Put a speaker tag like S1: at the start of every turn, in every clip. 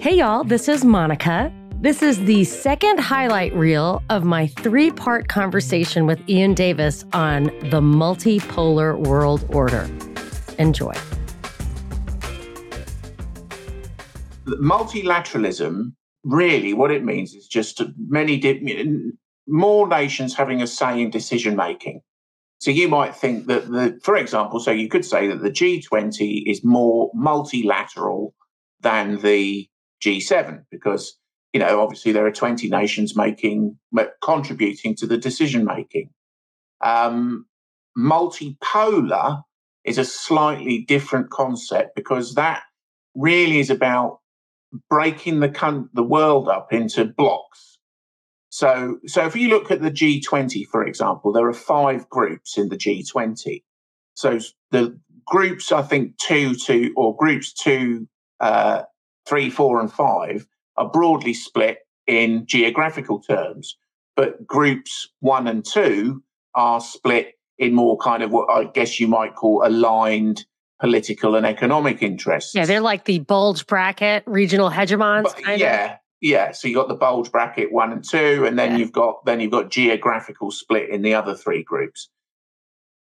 S1: Hey, y'all, this is Monica. This is the second highlight reel of my three part conversation with Iain Davis on the multipolar world order. Enjoy.
S2: Multilateralism, really, what it means is just many more nations having a say in decision making. So you might think that the, for example, so you could say that the G20 is more multilateral than the G7 because you know obviously there are 20 nations making contributing to the decision making. Um, multipolar is a slightly different concept because that really is about breaking the the world up into blocks. So, so if you look at the G20, for example, there are five groups in the G20. So the groups, I think two to or groups two uh, three, four, and five are broadly split in geographical terms, but groups one and two are split in more kind of what I guess you might call aligned political and economic interests.
S1: Yeah, they're like the bulge bracket regional hegemons.
S2: But, yeah, of. yeah. So you got the bulge bracket one and two, and then yeah. you've got then you've got geographical split in the other three groups.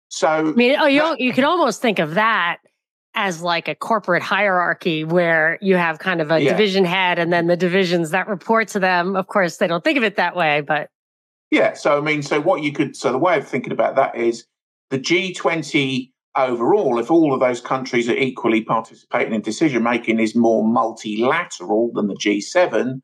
S2: So I
S1: mean, oh, you that, you could almost think of that as like a corporate hierarchy where you have kind of a yeah. division head and then the divisions that report to them. Of course, they don't think of it that way, but.
S2: Yeah. So, I mean, so what you could, so the way of thinking about that is the G20 overall, if all of those countries are equally participating in decision making, is more multilateral than the G7,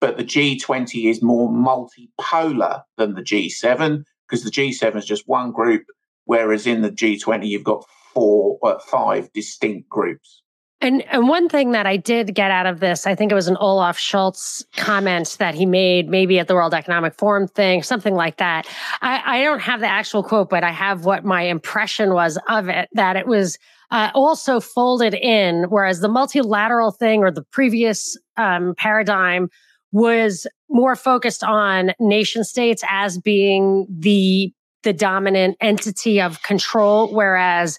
S2: but the G20 is more multipolar than the G7 because the G7 is just one group, whereas in the G20 you've got four or five distinct groups.
S1: And and one thing that I did get out of this, I think it was an Olaf Scholz comment that he made, maybe at the World Economic Forum thing, something like that. I, I don't have the actual quote, but I have what my impression was of it, that it was uh, also folded in, whereas the multilateral thing or the previous um, paradigm was more focused on nation states as being the the dominant entity of control, whereas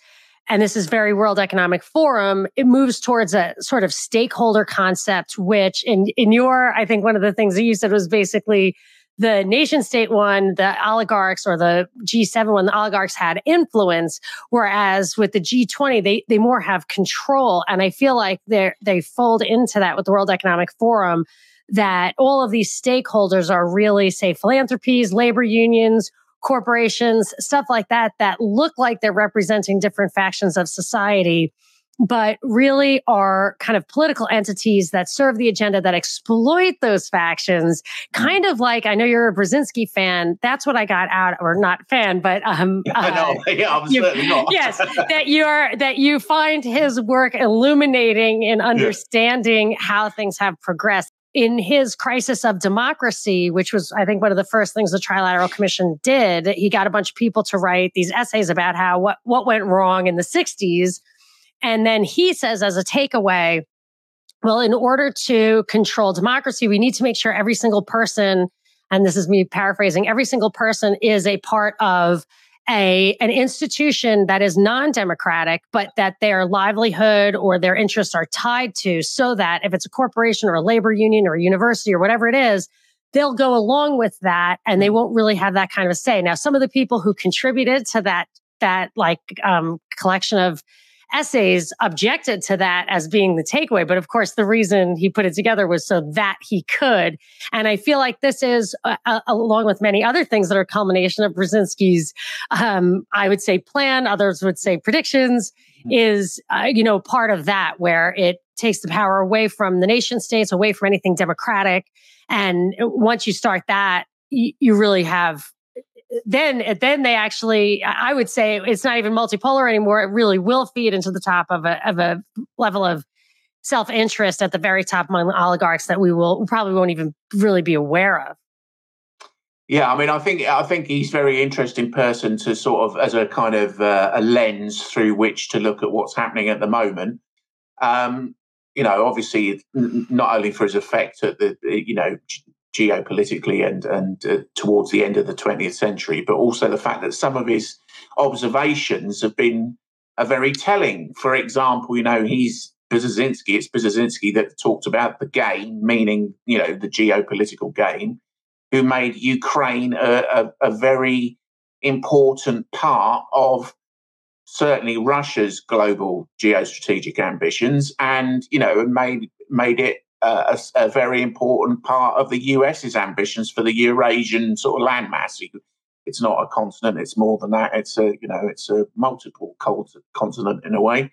S1: and this is very World Economic Forum, it moves towards a sort of stakeholder concept, which in, in your, I think one of the things that you said was basically the nation state one, the oligarchs or the G7 one, the oligarchs had influence, whereas with the G20, they, they more have control. And I feel like they they fold into that with the World Economic Forum that all of these stakeholders are really, say, philanthropies, labor unions, corporations, stuff like that, that look like they're representing different factions of society, but really are kind of political entities that serve the agenda that exploit those factions. Kind of like, I know you're a Brzezinski fan. That's what I got out, or not fan, but um,
S2: uh, I know, yeah, I'm certainly not.
S1: yes, that you are that you find his work illuminating in understanding yeah. how things have progressed in his crisis of democracy, which was, I think, one of the first things the Trilateral Commission did, he got a bunch of people to write these essays about how what, what went wrong in the 60s. And then he says, as a takeaway, well, in order to control democracy, we need to make sure every single person, and this is me paraphrasing, every single person is a part of a an institution that is non-democratic but that their livelihood or their interests are tied to so that if it's a corporation or a labor union or a university or whatever it is they'll go along with that and they won't really have that kind of a say. Now some of the people who contributed to that that like um, collection of essays objected to that as being the takeaway. But of course, the reason he put it together was so that he could. And I feel like this is, uh, uh, along with many other things that are a culmination of Brzezinski's, um, I would say plan, others would say predictions, mm-hmm. is, uh, you know, part of that where it takes the power away from the nation states, away from anything democratic. And once you start that, you, you really have then then they actually i would say it's not even multipolar anymore. It really will feed into the top of a, of a level of self-interest at the very top among oligarchs that we will probably won't even really be aware of.
S2: Yeah i mean i think i think he's very interesting person to sort of as a kind of uh, a lens through which to look at what's happening at the moment. Um, you know obviously not only for his effect at the you know geopolitically and and uh, towards the end of the 20th century, but also the fact that some of his observations have been are very telling. For example, you know he's Brzezinski, it's Brzezinski that talked about the game, meaning, you know, the geopolitical game, who made Ukraine a, a, a very important part of certainly Russia's global geostrategic ambitions, and you know, made made it a, a, very important part of the US's ambitions for the Eurasian sort of landmass. It's not a continent; it's more than that. It's a you know, it's a multiple continent in a way.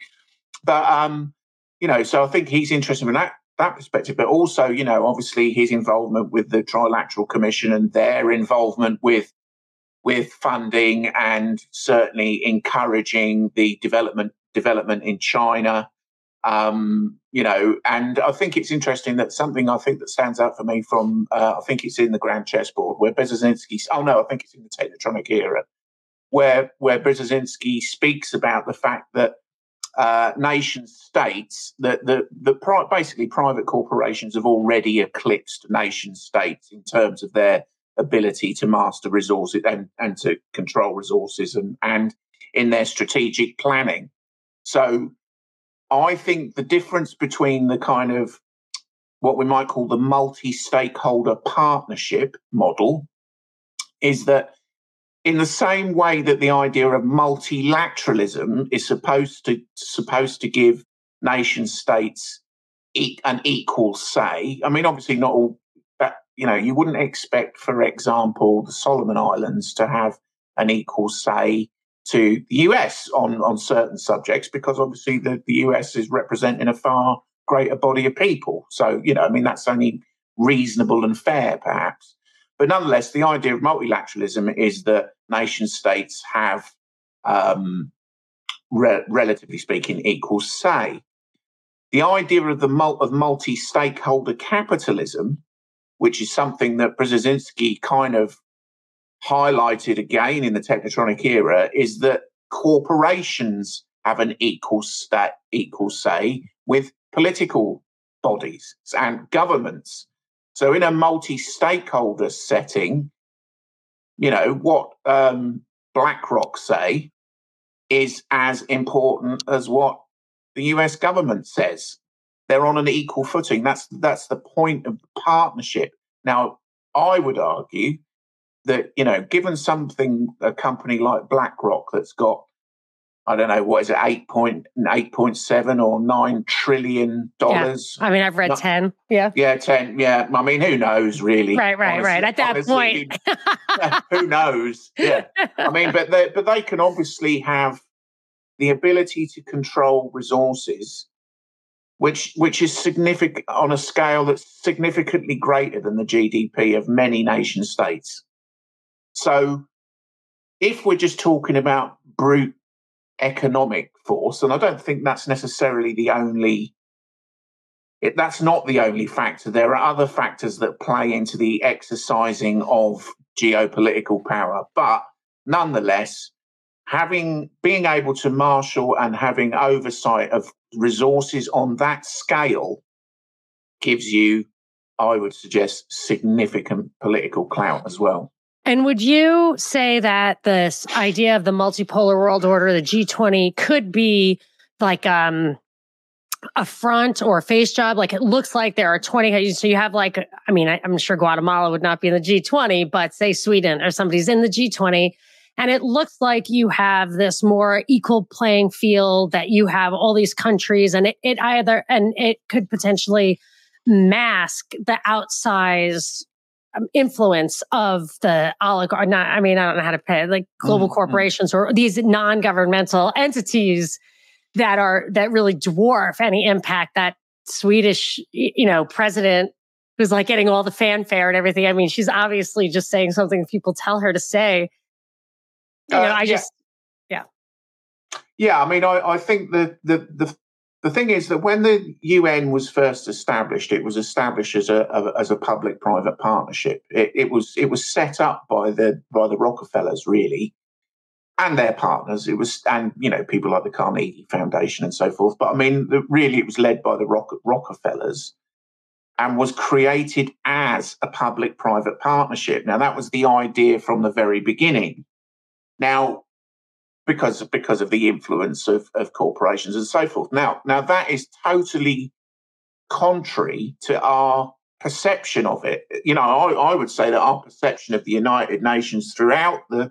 S2: But um, you know, so I think he's interested in that that perspective, but also, you know, obviously his involvement with the Trilateral Commission and their involvement with with funding and certainly encouraging the development development in China. Um, you know, and I think it's interesting that something I think that stands out for me from uh, I think it's in the Grand Chessboard where Brzezinski. Oh no, I think it's in the Technetronic era, where where Brzezinski speaks about the fact that uh, nation states that the, the pri- basically private corporations have already eclipsed nation states in terms of their ability to master resources and, and to control resources and, and in their strategic planning. So I think the difference between the kind of what we might call the multi stakeholder partnership model is that in the same way that the idea of multilateralism is supposed to supposed to give nation states an equal say. I mean, obviously, not all you know, you wouldn't expect, for example, the Solomon Islands to have an equal say to the US on, on certain subjects because obviously the, the US is representing a far greater body of people. So, you know, I mean, that's only reasonable and fair, perhaps. But nonetheless, the idea of multilateralism is that nation states have, um, re- relatively speaking, equal say. The idea of the mul- of multi-stakeholder capitalism which is something that Brzezinski kind of highlighted again in the Technetronic era, is that corporations have an equal stat, equal say with political bodies and governments. So, in a multi-stakeholder setting, you know what um, BlackRock say is as important as what the U.S. government says they're on an equal footing. That's that's the point of the partnership. Now, I would argue that you know, given something a company like BlackRock that's got I don't know what is it eight point eight point seven or nine trillion dollars.
S1: Yeah. I mean, I've read ten. Yeah.
S2: Yeah, ten. Yeah. I mean, who knows really?
S1: Right, right, honestly, right. At that honestly,
S2: point, who knows? Yeah. I mean, but they but they can obviously have the ability to control resources which which is significant on a scale that's significantly greater than the GDP of many nation states. So, if we're just talking about brute economic force, and I don't think that's necessarily the only, it, that's not the only factor. There are other factors that play into the exercising of geopolitical power, but nonetheless, having being able to marshal and having oversight of resources on that scale gives you i would suggest significant political clout as well
S1: and would you say that this idea of the multipolar world order the g20 could be like um a front or a face job? Like it looks like there are 20 so you have like i mean I, i'm sure guatemala would not be in the g20 but say sweden or somebody's in the g20 and it looks like you have this more equal playing field that you have all these countries and it, it either, and it could potentially mask the outsized influence of the oligarch. Not, I mean, I don't know how to pay like global mm-hmm. corporations or these non-governmental entities that are that really dwarf any impact that Swedish, you know, president who's like getting all the fanfare and everything. I mean, she's obviously just saying something people tell her to say. You know, uh, I just, yeah.
S2: yeah. I mean, I, I think the, the, the, the thing is that when the UN was first established, it was established as a, a as a public-private partnership. It, it, was it was set up by the by the Rockefellers really, and their partners. It was and you know people like the Carnegie Foundation and so forth. But I mean, the, really, it was led by the Rock, Rockefellers, and was created as a public-private partnership. Now that was the idea from the very beginning. Now, because because of the influence of, of corporations and so forth. Now, now that is totally contrary to our perception of it. You know, I, I would say that our perception of the United Nations throughout the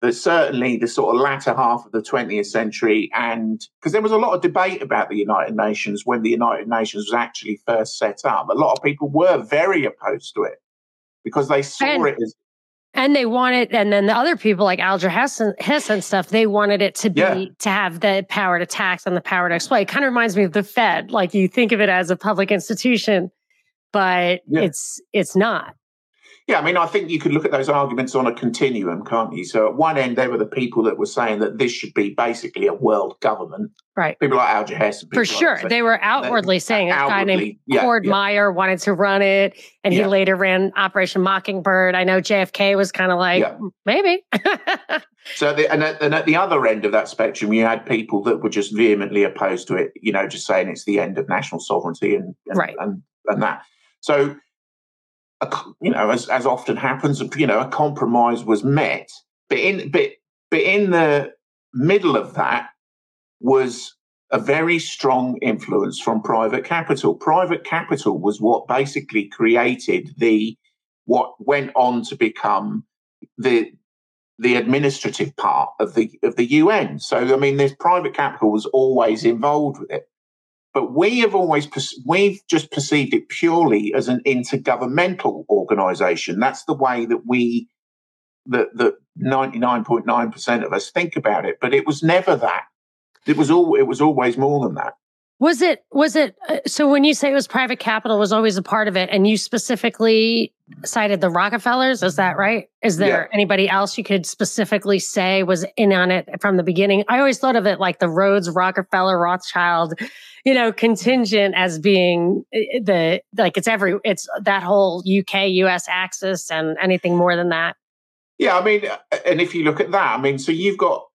S2: the certainly the sort of latter half of the 20th century and because there was a lot of debate about the United Nations when the United Nations was actually first set up. A lot of people were very opposed to it because they saw and, it as
S1: and they wanted, and then the other people like Alger Hiss and, Hiss and stuff, they wanted it to be yeah. to have the power to tax and the power to exploit. It kind of reminds me of the Fed. Like you think of it as a public institution, but yeah. it's it's not.
S2: Yeah, I mean, I think you could look at those arguments on a continuum, can't you? So at one end, there were the people that were saying that this should be basically a world government.
S1: Right.
S2: People like Alger Hiss.
S1: For sure. Like, they were outwardly saying outwardly, a guy named yeah, Cord yeah. Meyer wanted to run it, and yeah. he later ran Operation Mockingbird. I know JFK was kind of like, mm, maybe.
S2: so, the, and, at, and at the other end of that spectrum, you had people that were just vehemently opposed to it, you know, just saying it's the end of national sovereignty and, and,
S1: right.
S2: and, and that. So, a, you know, as, as often happens, you know, a compromise was met. But in but but in the middle of that was a very strong influence from private capital. Private capital was what basically created the what went on to become the the administrative part of the of the UN. So I mean, this private capital was always involved with it but we have always we've just perceived it purely as an intergovernmental organisation. That's the way that we that that ninety nine point nine percent of us think about it. But it was never that. It was all. It was always more than that.
S1: Was it? Was it? Uh, so when you say it was private capital, was always a part of it, and you specifically cited the Rockefellers. Is that right? Is there yeah. anybody else you could specifically say was in on it from the beginning? I always thought of it like the Rhodes, Rockefeller, Rothschild, you know, contingent as being uh, the like it's every it's that whole UK US axis and anything more than that.
S2: Yeah, I mean, and if you look at that, I mean, so you've got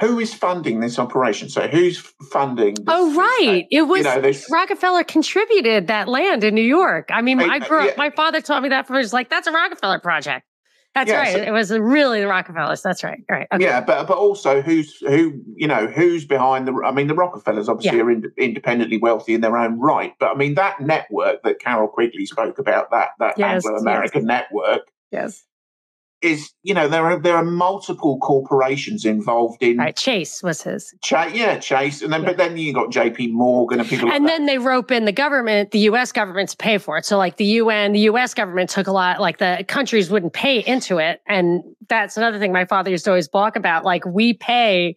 S2: who is funding this operation? So who's funding? This,
S1: oh, right. This, it was you know, this, Rockefeller contributed that land in New York. I mean, I, I grew up. Yeah. My father taught me that from was like that's a Rockefeller project. That's yeah, right. So, it was really the Rockefellers. That's right. Right.
S2: Okay. Yeah, but but also who's who? You know who's behind the? I mean, the Rockefellers obviously yeah. are in, independently wealthy in their own right, but I mean that network that Carroll Quigley spoke about that that yes, Anglo American yes. network.
S1: Yes
S2: is you know there are there are multiple corporations involved in
S1: right chase was his.
S2: Ch- yeah chase and then yeah. but then you got jp morgan and people
S1: and
S2: like
S1: then they rope in the government the us government to pay for it. So like the un the us government took a lot like the countries wouldn't pay into it. And that's another thing my father used to always balk about like we pay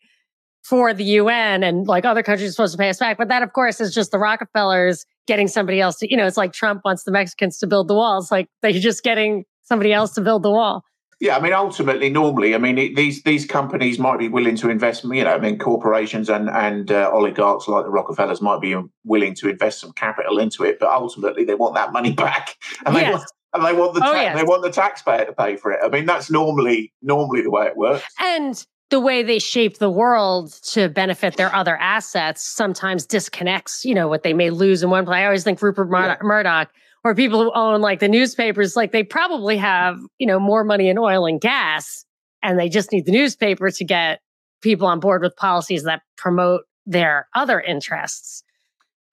S1: for the un and like other countries are supposed to pay us back. But that of course is just the rockefellers getting somebody else to you know it's like trump wants the mexicans to build the walls. Like they're just getting somebody else to build the wall
S2: yeah, I mean, ultimately, normally, I mean, it, these these companies might be willing to invest. You know, I mean, corporations and and uh, oligarchs like the Rockefellers might be willing to invest some capital into it, but ultimately, they want that money back, and yes. they want and they want the oh, yes. they want the taxpayer to pay for it. I mean, that's normally normally the way it works.
S1: And the way they shape the world to benefit their other assets sometimes disconnects, you know, what they may lose in one place. I always think Rupert Mur- yeah. Murdoch or people who own like the newspapers, like they probably have, you know, more money in oil and gas and they just need the newspaper to get people on board with policies that promote their other interests.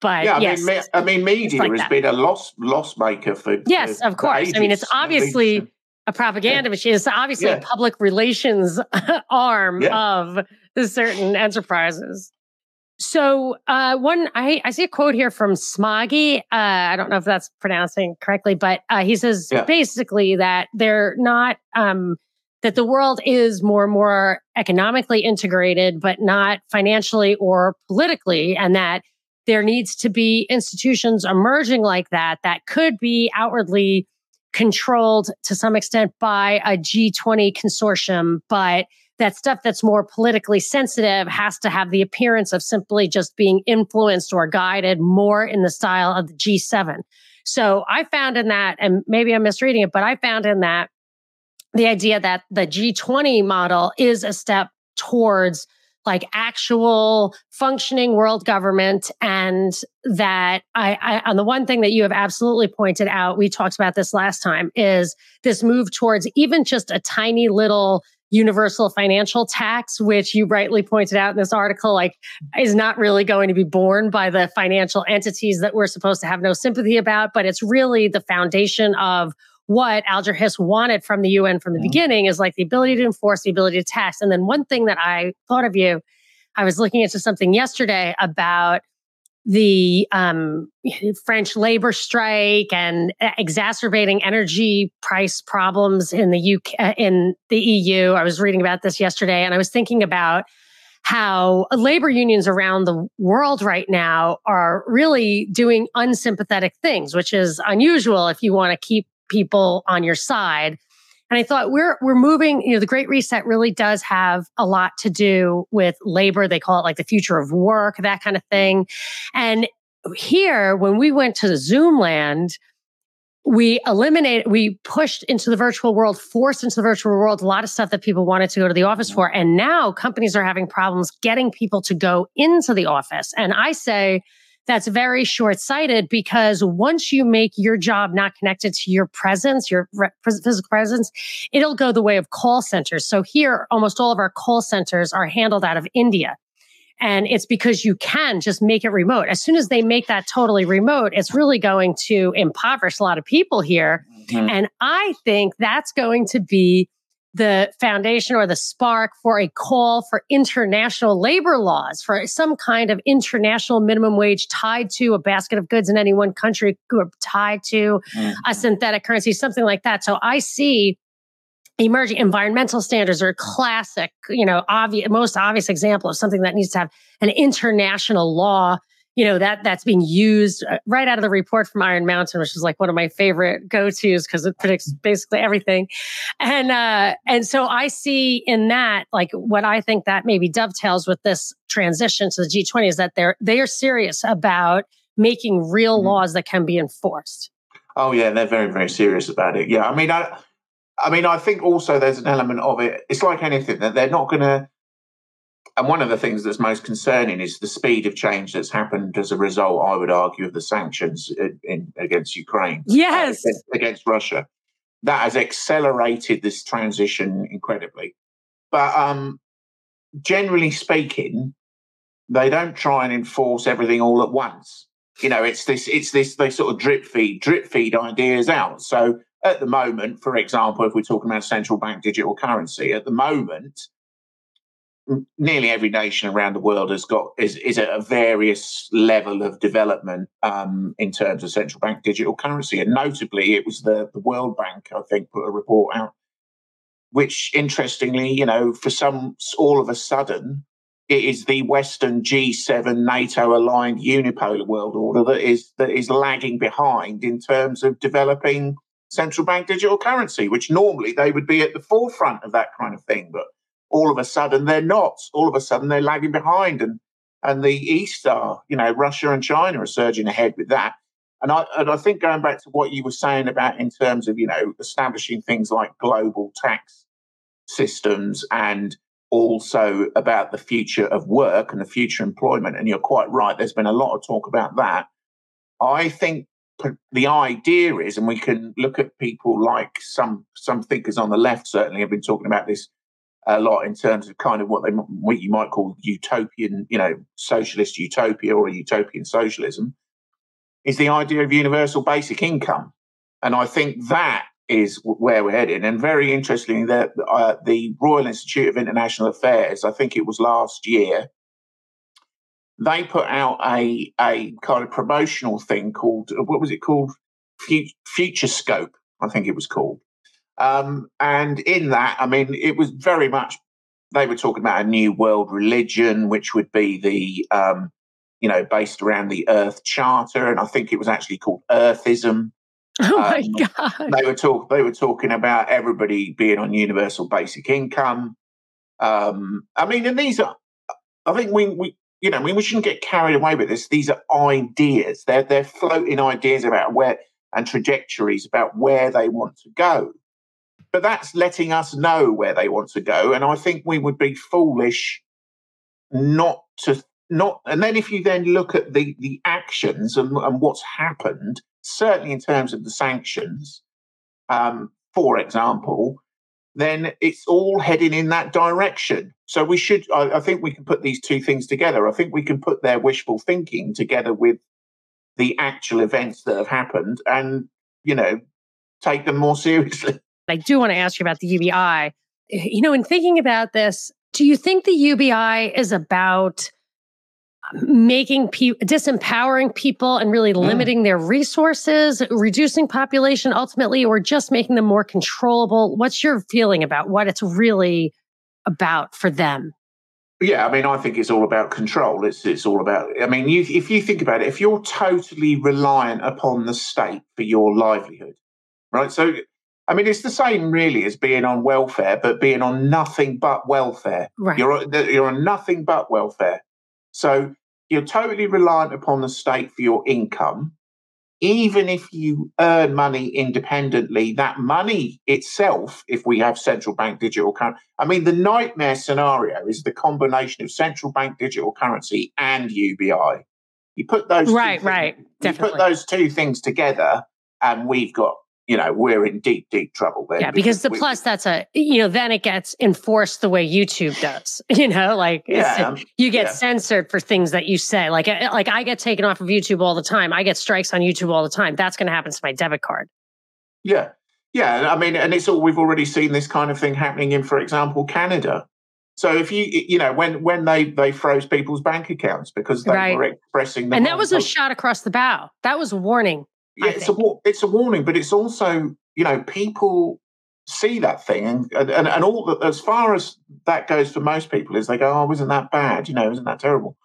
S1: But yeah, I yes,
S2: mean, I mean, media like has that. been a loss loss maker for
S1: yes,
S2: for,
S1: of course. Ages, I mean, it's obviously a propaganda yeah. machine. It's obviously yeah. a public relations arm yeah. of certain enterprises. So uh, one, I, I see a quote here from Smaghi. Uh, I don't know if that's pronouncing correctly, but uh, he says yeah. basically that they're not um, that the world is more and more economically integrated, but not financially or politically, and that there needs to be institutions emerging like that that could be outwardly controlled to some extent by a G20 consortium, but that stuff that's more politically sensitive has to have the appearance of simply just being influenced or guided more in the style of the G7. So I found in that, and maybe I'm misreading it, but I found in that the idea that the G20 model is a step towards like actual functioning world government and that I, I on the one thing that you have absolutely pointed out we talked about this last time is this move towards even just a tiny little universal financial tax, which you rightly pointed out in this article, like is not really going to be borne by the financial entities that we're supposed to have no sympathy about, but it's really the foundation of what Alger Hiss wanted from the UN from the mm-hmm. beginning is like the ability to enforce, the ability to tax. And then one thing that I thought of you, I was looking into something yesterday about the um, French labor strike and exacerbating energy price problems in the UK, uh, in the EU. I was reading about this yesterday, and I was thinking about how labor unions around the world right now are really doing unsympathetic things, which is unusual if you want to keep people on your side. And I thought we're we're moving, you know, the Great Reset really does have a lot to do with labor. They call it like the future of work, that kind of thing. And here, when we went to Zoom land, we eliminated, we pushed into the virtual world, forced into the virtual world a lot of stuff that people wanted to go to the office for. And now companies are having problems getting people to go into the office. And I say, that's very short sighted because once you make your job not connected to your presence, your re- physical presence, it'll go the way of call centers. So here, almost all of our call centers are handled out of India. And it's because you can just make it remote. As soon as they make that totally remote, it's really going to impoverish a lot of people here. Mm-hmm. And I think that's going to be the foundation or the spark for a call for international labor laws, for some kind of international minimum wage tied to a basket of goods in any one country, tied to mm-hmm. a synthetic currency, something like that. So I see emerging environmental standards are a classic, you know, obvious, most obvious example of something that needs to have an international law you know that that's being used uh, right out of the report from Iron Mountain, which is like one of my favorite go tos because it predicts basically everything. And uh, and so I see in that like what I think that maybe dovetails with this transition to the G20 is that they're they are serious about making real mm-hmm. laws that can be enforced.
S2: Oh yeah, they're very very serious about it. Yeah, I mean I. I mean, I think also there's an element of it. It's like anything that they're not going to and one of the things that's most concerning is the speed of change that's happened as a result, I would argue, of the sanctions in, in, against Ukraine.
S1: Yes.
S2: Uh, against Russia. That has accelerated this transition incredibly. But um, generally speaking, they don't try and enforce everything all at once. You know, it's this, it's this, they sort of drip feed, drip feed ideas out. So at the moment, for example, if we're talking about central bank digital currency, at the moment, nearly every nation around the world has got is is at a various level of development um, in terms of central bank digital currency, and notably, it was the the World Bank I think put a report out, which interestingly, you know, for some all of a sudden. It is the Western G7 NATO aligned unipolar world order that is that is lagging behind in terms of developing central bank digital currency, which normally they would be at the forefront of that kind of thing. But all of a sudden they're not. All of a sudden they're lagging behind, and and the East are, you know, Russia and China are surging ahead with that. And I and I think going back to what you were saying about in terms of you know establishing things like global tax systems and also about the future of work and the future employment. And you're quite right. There's been a lot of talk about that. I think the idea is, and we can look at people like some some thinkers on the left certainly have been talking about this a lot in terms of kind of what they what you might call utopian, you know, socialist utopia or utopian socialism, is the idea of universal basic income, and I think that is where we're heading. And very interestingly, that uh, the Royal Institute of International Affairs, I think it was last year, they put out a a kind of promotional thing called what was it called? Future Scope, I think it was called um, and in that, I mean, it was very much, they were talking about a new world religion, which would be the, um, you know, based around the Earth Charter. And I think it was actually called Earthism.
S1: Oh my um, God.
S2: They were, talk, they were talking about everybody being on universal basic income. Um, I mean, and these are, I think we, we, you know, I mean, we shouldn't get carried away with this. These are ideas. They're they're floating ideas about where and trajectories about where they want to go but that's letting us know where they want to go. And I think we would be foolish not to not. And then if you then look at the the actions and, and what's happened, certainly in terms of the sanctions, um, for example, then it's all heading in that direction. So we should, I, I, think we can put these two things together. I think we can put their wishful thinking together with the actual events that have happened and, you know, take them more seriously.
S1: I do want to ask you about the UBI. You know, in thinking about this, do you think the UBI is about making people disempowering people and really mm. limiting their resources, reducing population ultimately, or just making them more controllable? What's your feeling about what it's really about for them?
S2: Yeah, I mean, I think it's all about control. It's it's all about. I mean, you, if you think about it, if you're totally reliant upon the state for your livelihood, right? So, I mean, it's the same really as being on welfare, but being on nothing but welfare.
S1: Right.
S2: You're you're on nothing but welfare. So you're totally reliant upon the state for your income. Even if you earn money independently, that money itself, if we have central bank digital currency, I mean, the nightmare scenario is the combination of central bank digital currency and UBI. You put those
S1: right, right,
S2: definitely. You put those two things together, and we've got you know, we're in deep, deep trouble there.
S1: Yeah, because, because the we, plus that's a, you know, then it gets enforced the way YouTube does, you know, like yeah, you get yeah. censored for things that you say. Like, like I get taken off of YouTube all the time. I get strikes on YouTube all the time. That's going to happen to my debit card.
S2: Yeah. Yeah. I mean, and it's all, we've already seen this kind of thing happening in, for example, Canada. So if you, you know, when, when they, they froze people's bank accounts because they right. were expressing,
S1: and that was a shot across the bow. That was a warning
S2: yeah, it's a it's a warning, but it's also you know people see that thing and and, and all that as far as that goes for most people is they go, oh, isn't that bad? You know, isn't that terrible?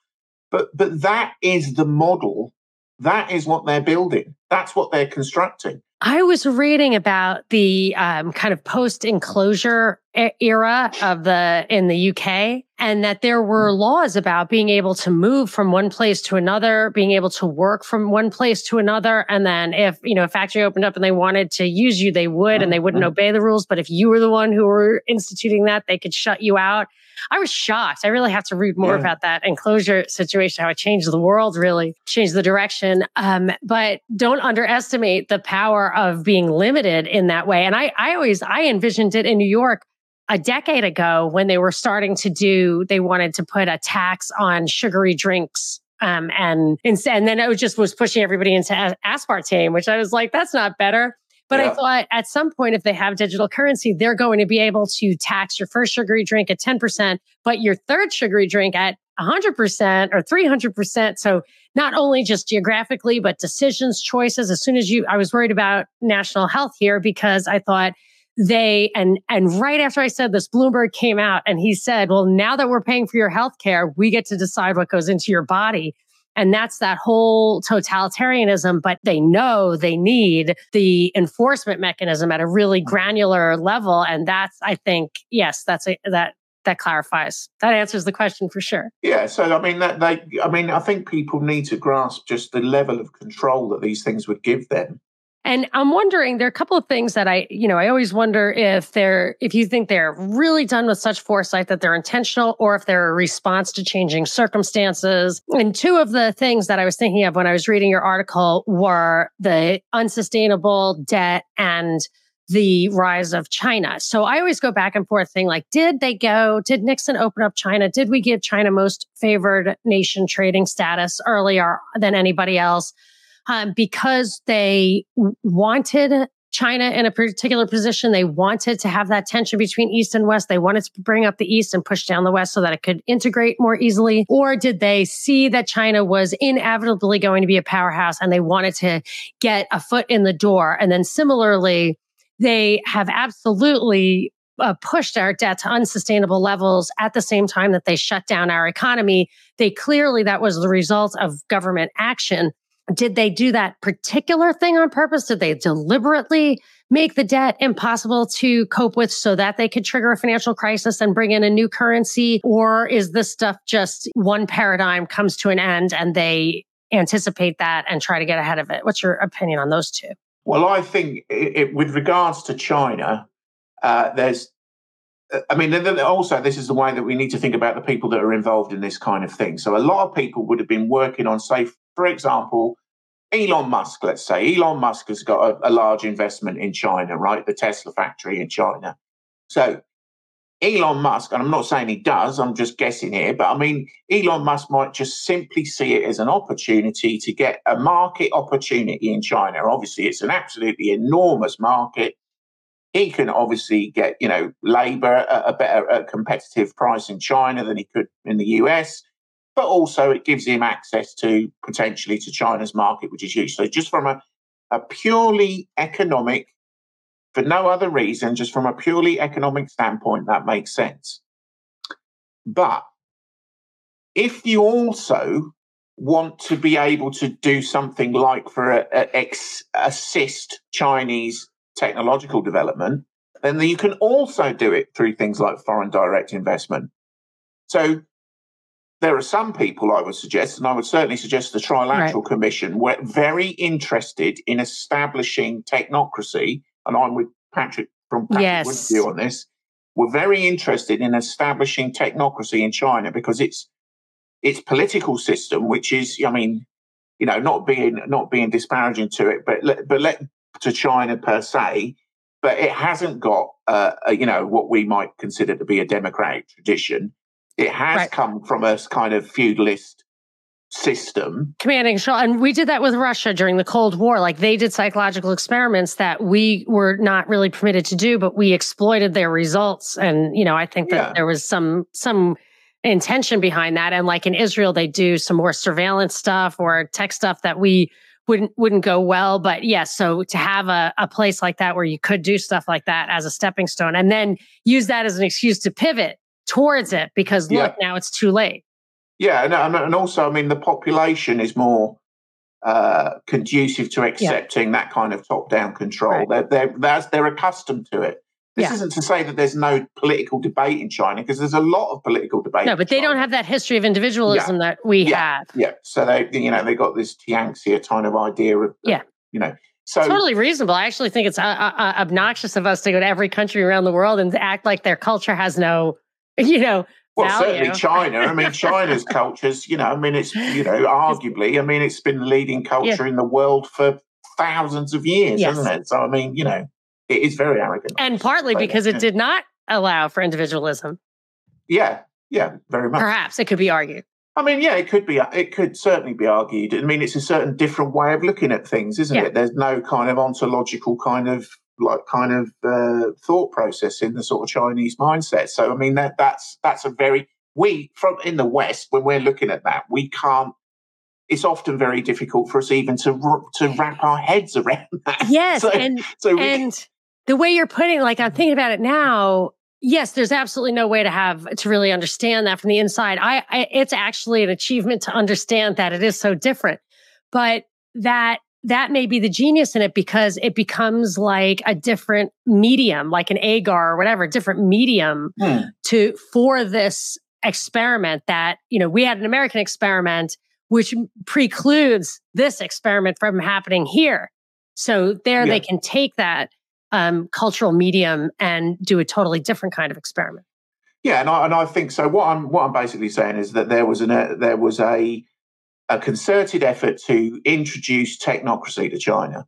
S2: But but that is the model. That is what they're building. That's what they're constructing.
S1: I was reading about the um, kind of post enclosure era of the in the UK and that there were mm. laws about being able to move from one place to another, being able to work from one place to another and then if, you know, a factory opened up and they wanted to use you, they would and they wouldn't mm-hmm. obey the rules, but if you were the one who were instituting that, they could shut you out. I was shocked. I really have to read more yeah. about that enclosure situation, how it changed the world, really changed the direction. Um, but don't underestimate the power of being limited in that way. And I, I always, I envisioned it in New York a decade ago when they were starting to do, they wanted to put a tax on sugary drinks. Um, and, and then it just was pushing everybody into aspartame, which I was like, that's not better. But yeah. I thought at some point, if they have digital currency, they're going to be able to tax your first sugary drink at 10%, but your third sugary drink at 100% or 300%. So not only just geographically, but decisions, choices. As soon as you, I was worried about national health here because I thought they, and, and right after I said this, Bloomberg came out and he said, well, now that we're paying for your health care, we get to decide what goes into your body. And that's that whole totalitarianism, but they know they need the enforcement mechanism at a really mm-hmm. granular level. And that's, I think, yes, that's a, that, that clarifies. That answers the question for sure.
S2: Yeah. So, I mean, that they, I mean, I think people need to grasp just the level of control that these things would give them
S1: and I'm wondering, there are a couple of things that I, you know, I always wonder if they're, if you think they're really done with such foresight that they're intentional or if they're a response to changing circumstances. And two of the things that I was thinking of when I was reading your article were the unsustainable debt and the rise of China. So I always go back and forth thing like, did they go, did Nixon open up China? Did we give China most favored nation trading status earlier than anybody else? Um, because they wanted China in a particular position. They wanted to have that tension between East and West. They wanted to bring up the East and push down the West so that it could integrate more easily. Or did they see that China was inevitably going to be a powerhouse and they wanted to get a foot in the door? And then similarly, they have absolutely uh, pushed our debt to unsustainable levels at the same time that they shut down our economy. They clearly, that was the result of government action. Did they do that particular thing on purpose? Did they deliberately make the debt impossible to cope with so that they could trigger a financial crisis and bring in a new currency? Or is this stuff just one paradigm comes to an end and they anticipate that and try to get ahead of it? What's your opinion on those two?
S2: Well, I think it, with regards to China, uh, there's uh, I mean, also, this is the way that we need to think about the people that are involved in this kind of thing. So, a lot of people would have been working on, say, for example, Elon Musk, let's say, Elon Musk has got a, a, large investment in China, right? The Tesla factory in China. So Elon Musk, and I'm not saying he does, I'm just guessing here, but I mean, Elon Musk might just simply see it as an opportunity to get a market opportunity in China. Obviously, it's an absolutely enormous market. He can obviously get, you know, labor at a better at competitive price in China than he could in the US, but also it gives him access to potentially to China's market, which is huge. So just from a, a purely economic for no other reason, just from a purely economic standpoint, that makes sense. But if you also want to be able to do something like for a, a ex, assist Chinese technological development, then you can also do it through things like foreign direct investment. So there are some people I would suggest, and I would certainly suggest the Trilateral right. Commission, were very interested in establishing technocracy and I'm with Patrick from Patrick yes. view on this, we're very interested in establishing technocracy in China because it's its political system, which is, I mean, you know, not being not being disparaging to it, but but let to China per se, but it hasn't got, uh, a, you know, what we might consider to be a democratic tradition. It has right. come from a kind of feudalist system.
S1: Commanding control. And we did that with Russia during the Cold War. Like they did psychological experiments that we were not really permitted to do, but we exploited their results. And, you know, I think that yeah. there was some, some, intention behind that and like in Israel they do some more surveillance stuff or tech stuff that we wouldn't wouldn't go well but yes yeah, so to have a, a place like that where you could do stuff like that as a stepping stone and then use that as an excuse to pivot towards it because look yeah. now it's too late
S2: yeah, and, and also, I mean, the population is more uh, conducive to accepting yeah. that kind of top-down control. Right. They're, they're, they're accustomed to it. This yeah. isn't to say that there's no political debate in China because there's a lot of political debate.
S1: No, but they don't have that history of individualism yeah. that we have.
S2: Yeah. So they, you know, they got this Tianxia kind of idea of, yeah, you know, so
S1: totally reasonable. I actually think it's uh, uh, uh, obnoxious of us to go to every country around the world and act like their culture has no, you know,
S2: well, value. certainly China. I mean, China's cultures, you know, I mean, it's, you know, arguably, I mean, it's been leading culture yeah. in the world for thousands of years, yes. hasn't it? So, I mean, you know, it is very arrogant.
S1: And partly because it did not allow for individualism.
S2: Yeah, yeah, very much.
S1: Perhaps it could be argued.
S2: I mean, yeah, it could be. It could certainly be argued. I mean, it's a certain different way of looking at things, isn't yeah. it? There's no kind of ontological kind of like kind of uh, thought process in the sort of Chinese mindset. So I mean that that's that's a very we from in the West when we're looking at that we can't. It's often very difficult for us even to to wrap our heads around that.
S1: Yes, so, and so we, and the way you're putting, like I'm thinking about it now. Yes, there's absolutely no way to have to really understand that from the inside. I, I it's actually an achievement to understand that it is so different, but that that may be the genius in it because it becomes like a different medium, like an agar or whatever, different medium hmm. to for this experiment that, you know, we had an American experiment which precludes this experiment from happening here. So there yeah. they can take that um, cultural medium and do a totally different kind of experiment.
S2: Yeah, and I, and I think so. What I'm what I'm basically saying is that there was an uh, there was a a concerted effort to introduce technocracy to China.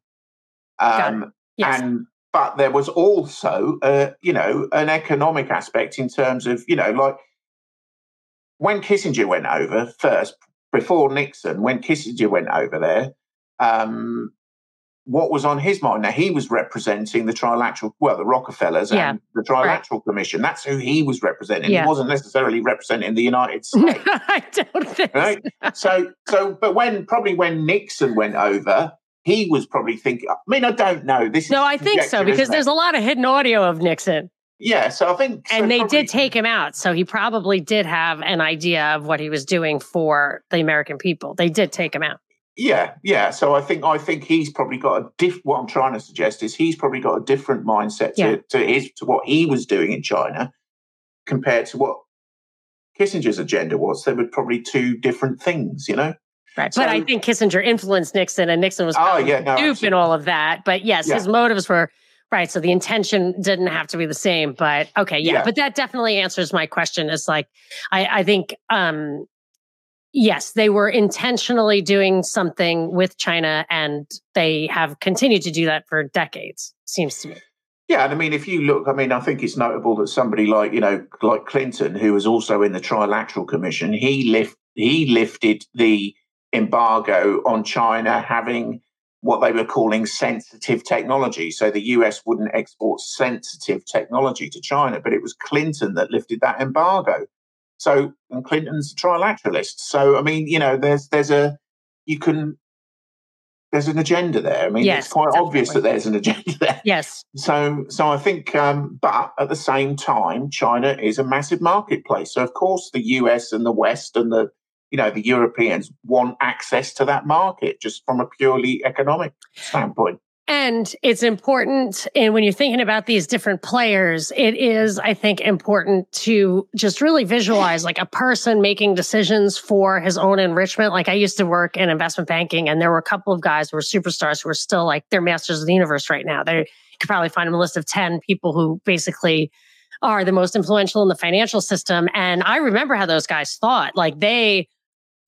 S2: Um, yes. And but there was also, uh, you know, an economic aspect in terms of, you know, like when Kissinger went over first, before Nixon, when Kissinger went over there, um, what was on his mind. Now he was representing the trilateral, well, the Rockefellers yeah. and the Trilateral right. Commission. That's who he was representing. Yeah. He wasn't necessarily representing the United States.
S1: I don't think right?
S2: so. So, but when probably when Nixon went over, he was probably thinking. I mean, I don't know. This
S1: no, I think so because there's a lot of hidden audio of Nixon.
S2: Yeah, so I think,
S1: and they probably, did take him out, so he probably did have an idea of what he was doing for the American people. They did take him out.
S2: Yeah, yeah. So I think I think he's probably got a diff. What I'm trying to suggest is he's probably got a different mindset to, yeah. to his to what he was doing in China compared to what Kissinger's agenda was. They were probably two different things, you know.
S1: Right, so, but I think Kissinger influenced Nixon, and Nixon was oh yeah, no, in all of that. But yes, yeah. his motives were right. So the intention didn't have to be the same. But okay, yeah. yeah. But that definitely answers my question. Is like I I think um yes, they were intentionally doing something with China and they have continued to do that for decades, seems to me.
S2: Yeah, and I mean, if you look, I mean, I think it's notable that somebody like you know, like Clinton, who was also in the Trilateral Commission, he lift he lifted the embargo on China having what they were calling sensitive technology. So the US wouldn't export sensitive technology to China, but it was Clinton that lifted that embargo. So and Clinton's a trilateralist. So I mean, you know, there's there's a you can there's an agenda there. I mean, yes, it's quite definitely. obvious that there's an agenda there.
S1: Yes.
S2: So, so I think, um, but at the same time, China is a massive marketplace. So, of course, the US and the West and the you know the Europeans want access to that market just from a purely economic standpoint.
S1: And it's important. And when you're thinking about these different players, it is, I think, important to just really visualize like a person making decisions for his own enrichment. Like I used to work in investment banking, and there were a couple of guys who were superstars who are still like they're masters of the universe right now. They could probably find a list of 10 people who basically are the most influential in the financial system. And I remember how those guys thought. Like they,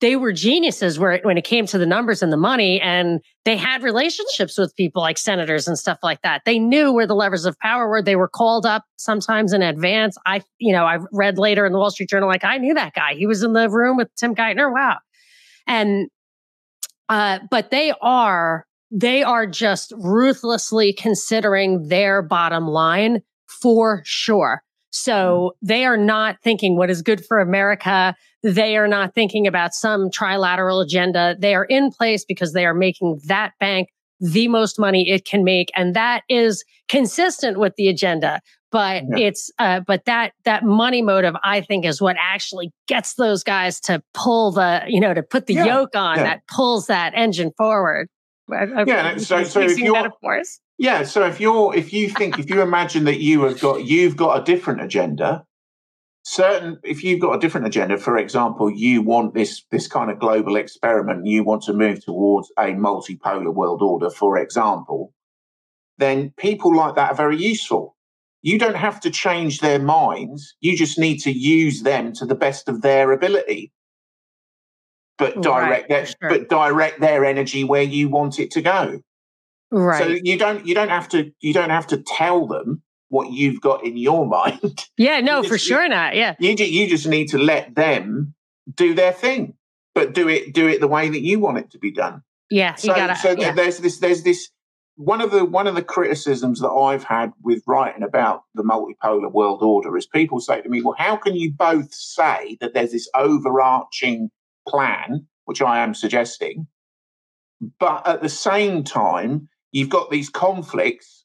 S1: they were geniuses where when it came to the numbers and the money and they had relationships with people like senators and stuff like that. They knew where the levers of power were. They were called up sometimes in advance. I you know i read later in the wall street journal like i knew that guy. He was in the room with tim geithner. Wow. And uh but they are they are just ruthlessly considering their bottom line for sure. So they are not thinking what is good for America. They are not thinking about some trilateral agenda. They are in place because they are making that bank the most money it can make. And that is consistent with the agenda. But yeah. it's, uh, but that, that money motive, I think is what actually gets those guys to pull the, you know, to put the yeah. yoke on yeah. that pulls that engine forward.
S2: yeah. So, so if you're, metaphors. Yeah. So if you're if you think if you imagine that you have got you've got a different agenda, certain if you've got a different agenda, for example, you want this this kind of global experiment, you want to move towards a multipolar world order, for example, then people like that are very useful. You don't have to change their minds. You just need to use them to the best of their ability. But direct right, their, sure. but direct their energy where you want it to go.
S1: Right.
S2: So you don't you don't have to you don't have to tell them what you've got in your mind.
S1: Yeah, no, just, for sure you, not. Yeah.
S2: You you just need to let them do their thing, but do it do it the way that you want it to be done.
S1: Yeah,
S2: so,
S1: gotta,
S2: so
S1: yeah.
S2: there's this there's this one of the one of the criticisms that I've had with writing about the multipolar world order is people say to me, "Well, how can you both say that there's this overarching plan, which I am suggesting, but at the same time you've got these conflicts,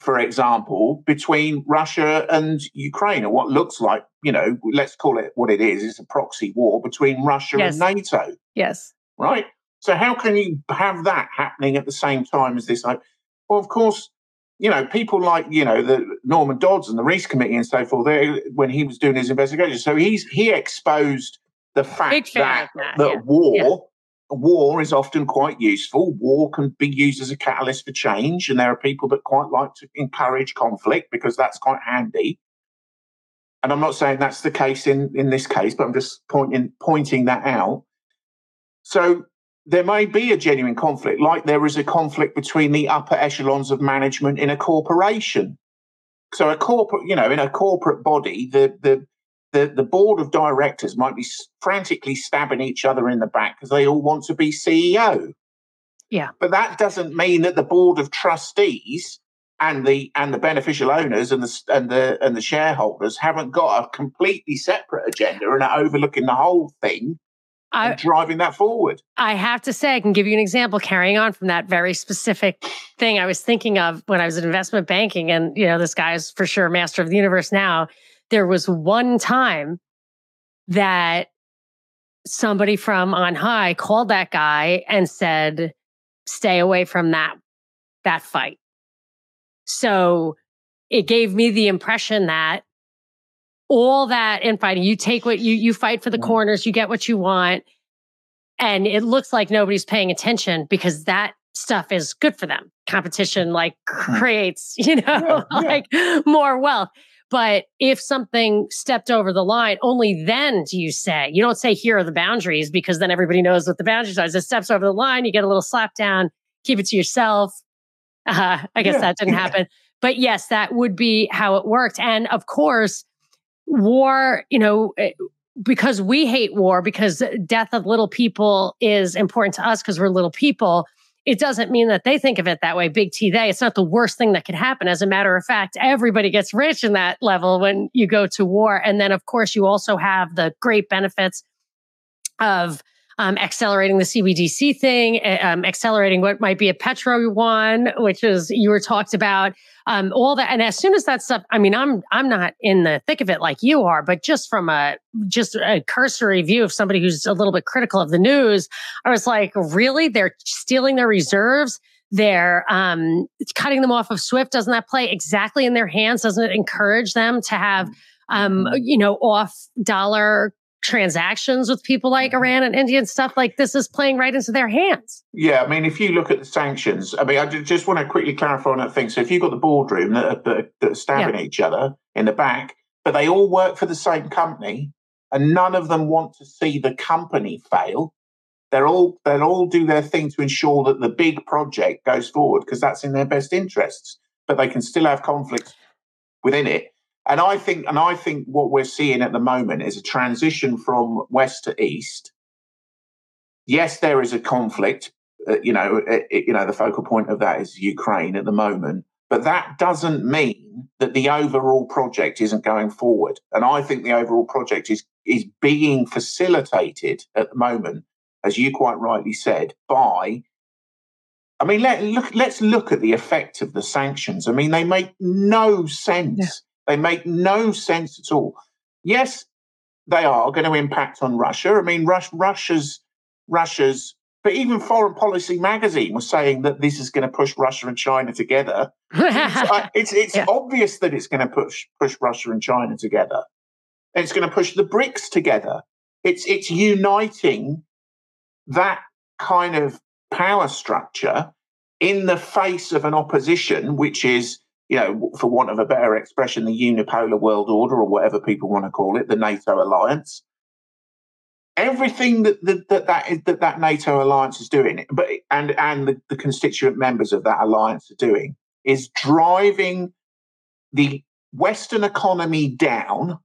S2: for example, between Russia and Ukraine, or what looks like, you know, let's call it what it is, it's a proxy war between Russia yes. and NATO.
S1: Yes.
S2: Right? So how can you have that happening at the same time as this? Well, of course, you know, people like, you know, the Norman Dodds and the Reece Committee and so forth, they, when he was doing his investigation. So he's he exposed the fact that, that, that yeah. war yeah war is often quite useful. War can be used as a catalyst for change, and there are people that quite like to encourage conflict because that's quite handy. And I'm not saying that's the case in, in this case, but I'm just pointing pointing that out. So there may be a genuine conflict, like there is a conflict between the upper echelons of management in a corporation. So a corporate, you know, in a corporate body, the the the, the board of directors might be frantically stabbing each other in the back because they all want to be CEO.
S1: Yeah.
S2: But that doesn't mean that the board of trustees and the and the beneficial owners and the and the and the shareholders haven't got a completely separate agenda and are overlooking the whole thing I, driving that forward.
S1: I have to say, I can give you an example carrying on from that very specific thing I was thinking of when I was in investment banking. And, you know, this guy is for sure master of the universe now there was one time that somebody from on high called that guy and said, stay away from that, that fight. So it gave me the impression that all that infighting, you take what you, you fight for the corners, you get what you want. And it looks like nobody's paying attention because that stuff is good for them. Competition like creates, you know, yeah, yeah. like more wealth. But if something stepped over the line, only then do you say, you don't say, here are the boundaries, because then everybody knows what the boundaries are. As it steps over the line, you get a little slap down, keep it to yourself. Uh, I guess yeah, that didn't happen. but yes, that would be how it worked. And of course, war, you know, eh, because we hate war, because death of little people is important to us because we're little people. It doesn't mean that they think of it that way. Big T, they. It's not the worst thing that could happen. As a matter of fact, everybody gets rich in that level when you go to war. And then, of course, you also have the great benefits of um, accelerating the CBDC thing, um, accelerating what might be a petroyuan, which is you were talked about, um, all that. And as soon as that stuff, I mean, I'm I'm not in the thick of it like you are, but just from a just a cursory view of somebody who's a little bit critical of the news, I was like, really, they're stealing their reserves. They're um, cutting them off of Swift. Doesn't that play exactly in their hands? Doesn't it encourage them to have um, you know, off dollar transactions with people like mm-hmm. Iran and India and stuff like this is playing right into their hands.
S2: Yeah, I mean, if you look at the sanctions, I mean, I just want to quickly clarify on that thing. So if you've got the boardroom that are, that are stabbing yeah. each other in the back, but they all work for the same company, and none of them want to see the company fail. They're all they'll all do their thing to ensure that the big project goes forward because that's in their best interests. But they can still have conflicts within it. And I think, and I think what we're seeing at the moment is a transition from west to east. Yes, there is a conflict. Uh, you know, it, it, you know, the focal point of that is Ukraine at the moment. But that doesn't mean that the overall project isn't going forward. And I think the overall project is is being facilitated at the moment, as you quite rightly said, by I mean, let look. Let's look at the effect of the sanctions. I mean, they make no sense. They make no sense at all. Yes, they are going to impact on Russia. I mean, Russia's Russia's, but even Foreign Policy magazine was saying that this is going to push Russia and China together. it's it's, it's yeah. obvious that it's going to push push Russia and China together. And it's going to push the BRICS together. It's it's uniting that kind of power structure in the face of an opposition which is you know, for want of a better expression, the unipolar world order or whatever people want to call it, the NATO alliance. Everything that that that, that, is, that, that NATO alliance is doing, but and and the, the constituent members of that alliance are doing, is driving the Western economy down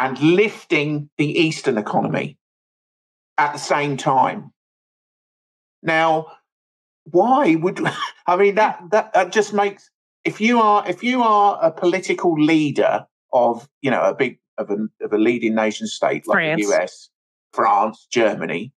S2: and lifting the Eastern economy at the same time. Now, why would I mean that that, that just makes if you are if you are a political leader of you know a big of a, of a leading nation state like France. the US, France, Germany,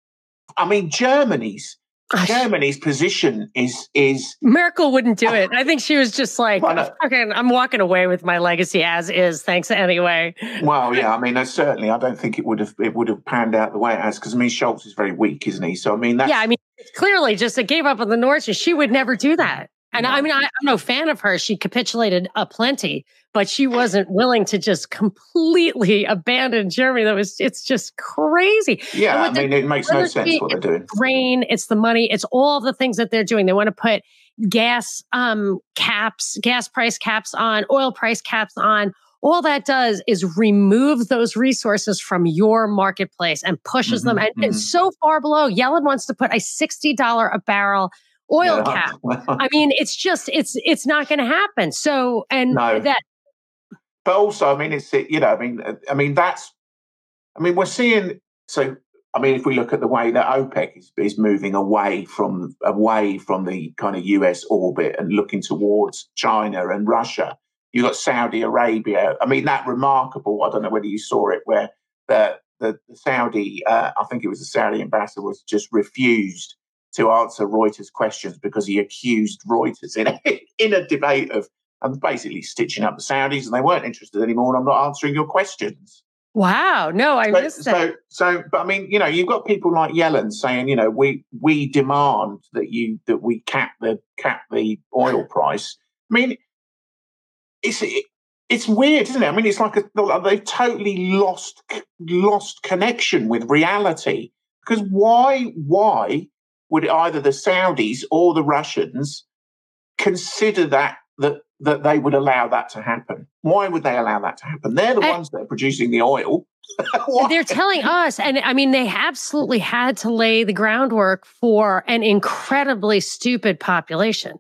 S2: I mean Germany's Gosh. Germany's position is is
S1: Merkel wouldn't do it. I think she was just like, okay, I'm walking away with my legacy as is. Thanks anyway.
S2: Well, yeah, I mean, certainly, I don't think it would have it would have panned out the way it has because I mean, Scholz is very weak, isn't he? So I mean,
S1: yeah, I mean, clearly, just it gave up on the North, and she would never do that. And I mean, I, am no fan of her. She capitulated a plenty, but she wasn't willing to just completely abandon Germany. That was, it's just crazy.
S2: Yeah, I mean, it makes no sense what they're doing.
S1: Grain, it's the money, it's all the things that they're doing. They want to put gas um, caps, gas price caps on, oil price caps on. All that does is remove those resources from your marketplace and pushes mm-hmm, them and, mm-hmm. and so far below. Yellen wants to put a $60 a barrel oil yeah. cap. I mean, it's just it's it's not going to happen. So and no. that.
S2: But also, I mean, it's you know, I mean, I mean that's, I mean, we're seeing. So, I mean, if we look at the way that OPEC is, is moving away from away from the kind of US orbit and looking towards China and Russia, you got Saudi Arabia. I mean, that remarkable. I don't know whether you saw it, where the the, the Saudi, uh, I think it was the Saudi ambassador, was just refused to answer Reuters questions because he accused Reuters in a, in a debate of um, basically stitching up the Saudis, and they weren't interested anymore. And I'm not answering your questions.
S1: Wow, no, I
S2: so,
S1: missed
S2: so,
S1: that.
S2: So, but I mean, you know, you've got people like Yellen saying, you know, we we demand that you that we cap the cap the oil price. I mean, it's it, it's weird, isn't it? I mean, it's like a, they've totally lost lost connection with reality. Because why why would either the Saudis or the Russians consider that that that they would allow that to happen? Why would they allow that to happen? They're the ones that are producing the oil.
S1: they're telling us, and I mean, they absolutely had to lay the groundwork for an incredibly stupid population.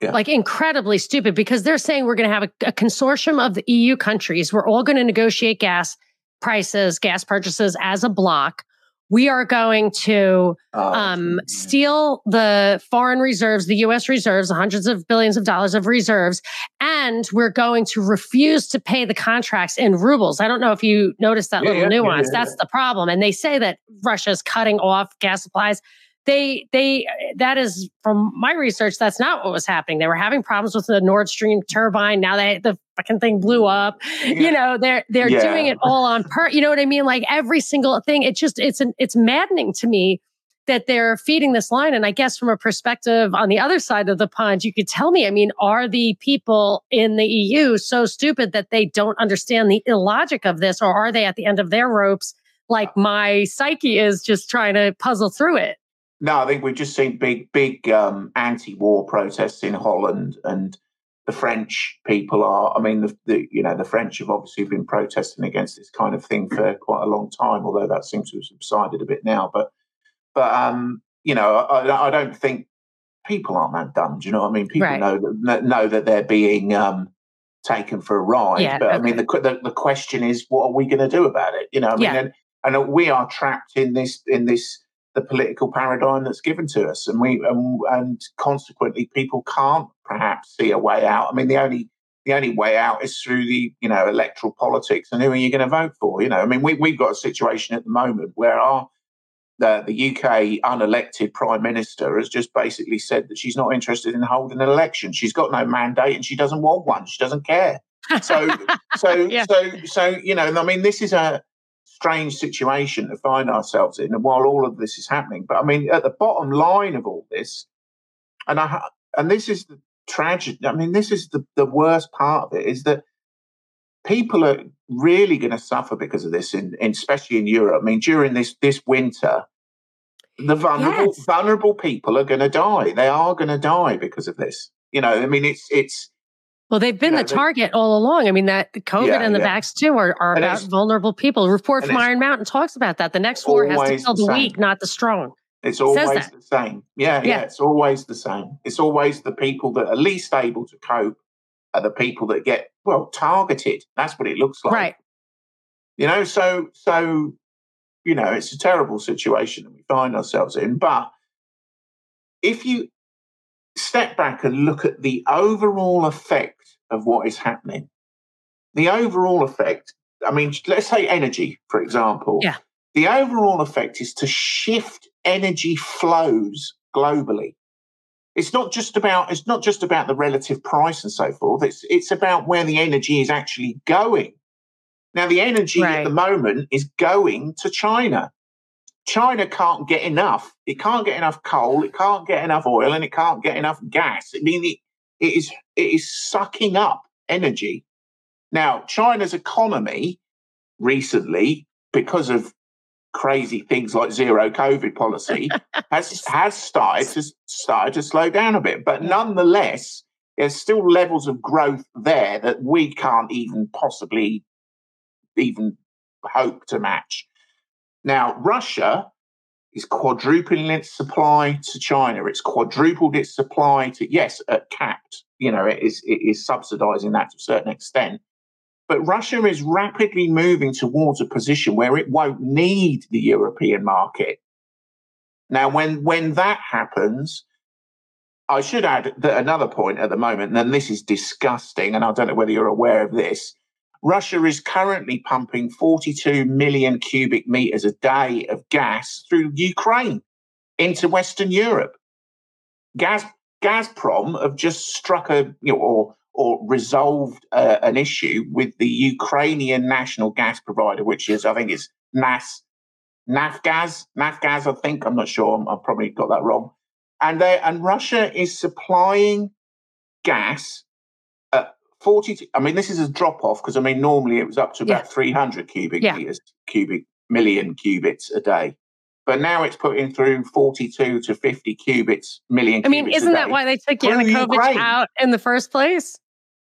S1: Yeah. Like incredibly stupid because they're saying we're going to have a, a consortium of the EU countries. We're all going to negotiate gas prices, gas purchases as a block we are going to oh, um, steal the foreign reserves, the US reserves, hundreds of billions of dollars of reserves, and we're going to refuse to pay the contracts in rubles. I don't know if you noticed that yeah, little yeah, nuance. Yeah, That's the problem. And they say that Russia is cutting off gas supplies they they that is from my research that's not what was happening. They were having problems with the nord stream turbine. Now they the fucking thing blew up. Yeah. you know they're they're yeah. doing it all on per you know what i mean? Like every single thing it just it's an it's maddening to me that they're feeding this line. And i guess from a perspective on the other side of the pond you could tell me i mean are the people in the eu so stupid that they don't understand the illogic of this? Or are they at the end of their ropes like my psyche is just trying to puzzle through it
S2: no, I think we've just seen big, big um, anti-war protests in Holland, and the French people are. I mean, the, the, you know the French have obviously been protesting against this kind of thing for quite a long time, although that seems to have subsided a bit now. But but um, you know, I, I don't think people aren't that dumb. Do you know what I mean? People right. know that know that they're being um, taken for a ride. Yeah, but okay. I mean, the, the, the question is, what are we going to do about it? You know, I mean, yeah. and, and we are trapped in this in this the political paradigm that's given to us, and we and, and consequently people can't perhaps see a way out. I mean, the only the only way out is through the you know electoral politics and who are you going to vote for? You know, I mean, we we've got a situation at the moment where our the, the UK unelected prime minister has just basically said that she's not interested in holding an election. She's got no mandate and she doesn't want one. She doesn't care. So, so, yeah. so, so, you know, I mean, this is a strange situation to find ourselves in and while all of this is happening. But I mean, at the bottom line of all this, and I and this is the tragedy. I mean, this is the, the worst part of it is that people are really going to suffer because of this, in, in, especially in Europe. I mean, during this this winter, the vulnerable yes. vulnerable people are going to die. They are going to die because of this. You know, I mean, it's it's
S1: well, they've been yeah, the target all along. I mean, that COVID yeah, and the yeah. vax too are, are about vulnerable people. Report from Iron Mountain talks about that. The next war has to kill the, the weak, not the strong.
S2: It's always the same. Yeah, yeah, it's always the same. It's always the people that are least able to cope are the people that get well targeted. That's what it looks like.
S1: Right.
S2: You know, so so you know, it's a terrible situation that we find ourselves in. But if you step back and look at the overall effect of what is happening. The overall effect, I mean, let's say energy, for example.
S1: Yeah.
S2: The overall effect is to shift energy flows globally. It's not just about it's not just about the relative price and so forth. It's it's about where the energy is actually going. Now, the energy right. at the moment is going to China. China can't get enough. It can't get enough coal. It can't get enough oil, and it can't get enough gas. I mean, it, it is it is sucking up energy. Now, China's economy recently, because of crazy things like zero COVID policy, has has started to started to slow down a bit. But nonetheless, there's still levels of growth there that we can't even possibly even hope to match. Now, Russia is quadrupling its supply to China. It's quadrupled its supply to, yes, at capped. You know, it is, it is subsidizing that to a certain extent. But Russia is rapidly moving towards a position where it won't need the European market. Now, when, when that happens, I should add that another point at the moment, and this is disgusting, and I don't know whether you're aware of this, Russia is currently pumping 42 million cubic meters a day of gas through Ukraine into Western Europe. Gas, Gazprom have just struck a you know, or or resolved uh, an issue with the Ukrainian national gas provider, which is I think is NAS NAFGAS Nafgaz. I think I'm not sure. i probably got that wrong. And they and Russia is supplying gas 40, I mean, this is a drop off because I mean, normally it was up to about yeah. 300 cubic yeah. meters, cubic million qubits a day. But now it's putting through 42 to 50 qubits million.
S1: I mean, isn't that why they took Yanukovych out in the first place?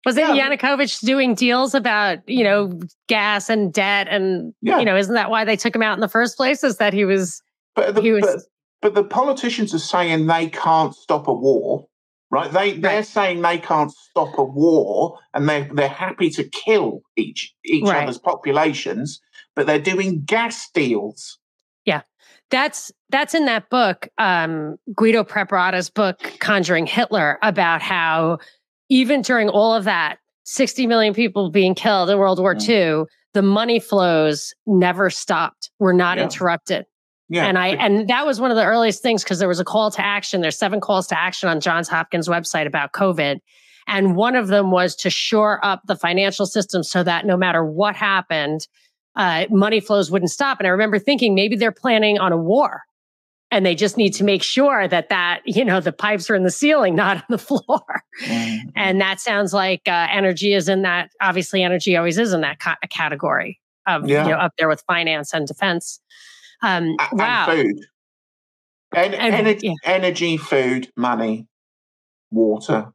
S1: Was yeah. it Yanukovych doing deals about, you know, gas and debt and, yeah. you know, isn't that why they took him out in the first place? Is that he was,
S2: but the, he was, but, but the politicians are saying they can't stop a war right? They they're right. saying they can't stop a war, and they they're happy to kill each each right. other's populations, but they're doing gas deals.
S1: Yeah, that's that's in that book, um, Guido Preparata's book, Conjuring Hitler, about how even during all of that, 60 million people being killed in World War mm. II, the money flows never stopped, were not yeah. interrupted. Yeah. And I and that was one of the earliest things because there was a call to action. There's seven calls to action on Johns Hopkins website about COVID. And one of them was to shore up the financial system so that no matter what happened, uh, money flows wouldn't stop. And I remember thinking maybe they're planning on a war and they just need to make sure that that you know the pipes are in the ceiling not on the floor mm-hmm. and that sounds like uh, energy is in that obviously energy always is in that ca- category of yeah. you know up there with finance and defense um
S2: and wow food en- and, energy, yeah. energy food money water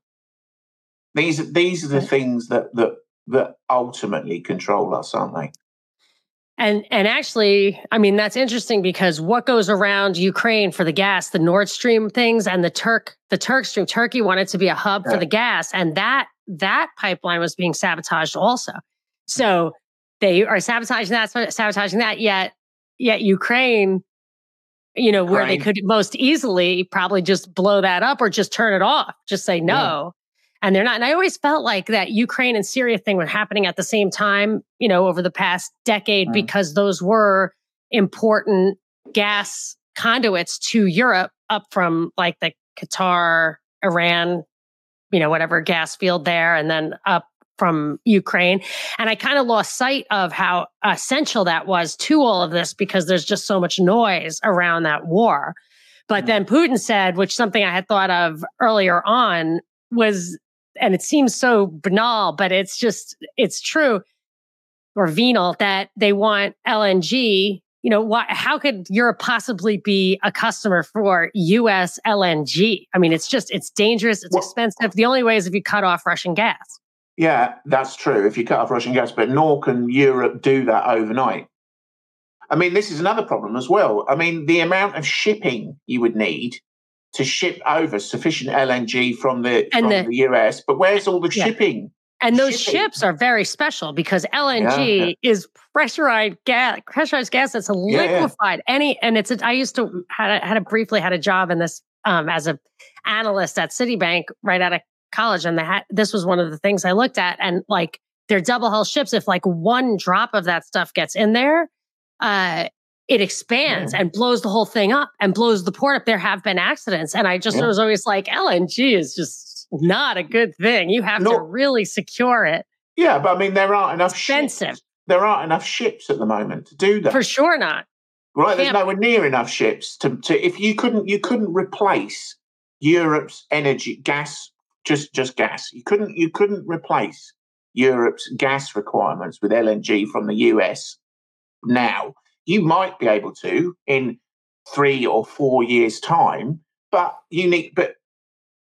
S2: these these are the things that that that ultimately control us aren't they
S1: and and actually, I mean that's interesting because what goes around Ukraine for the gas, the Nord Stream things, and the Turk, the Turk Stream, Turkey wanted to be a hub yeah. for the gas, and that that pipeline was being sabotaged also. So they are sabotaging that, sabotaging that. Yet, yet Ukraine, you know, where they could most easily probably just blow that up or just turn it off, just say no and they're not. And I always felt like that Ukraine and Syria thing were happening at the same time, you know, over the past decade, mm. because those were important gas conduits to Europe up from like the Qatar, Iran, you know, whatever gas field there, and then up from Ukraine. And I kind of lost sight of how essential that was to all of this because there's just so much noise around that war. But then Putin said, which something I had thought of earlier on was and it seems so banal, but it's just, it's true or venal that they want LNG. You know, why, how could Europe possibly be a customer for US LNG? I mean, it's just, it's dangerous, it's well, expensive. The only way is if you cut off Russian gas.
S2: Yeah, that's true. If you cut off Russian gas, but nor can Europe do that overnight. I mean, this is another problem as well. I mean, the amount of shipping you would need to ship over sufficient LNG from the and from the, the, US, but where's all the yeah. shipping?
S1: And those shipping? ships are very special because LNG yeah, yeah. is pressurized gas, pressurized gas that's liquefied. Any and it's a, I used to had a, had a briefly had a job in this um, as a analyst at Citibank right out of college, and had, this was one of the things I looked at. And like they're double hull ships. If like one drop of that stuff gets in there, uh, it expands yeah. and blows the whole thing up and blows the port up. There have been accidents. And I just yeah. was always like, LNG is just not a good thing. You have to really secure it.
S2: Yeah, but I mean, there aren't enough
S1: expensive. Ships.
S2: There aren't enough ships at the moment to do that.
S1: For sure not.
S2: Right, there's nowhere near enough ships to, to if you couldn't you couldn't replace Europe's energy gas just just gas. You couldn't you couldn't replace Europe's gas requirements with LNG from the US now you might be able to in three or four years' time, but you need, but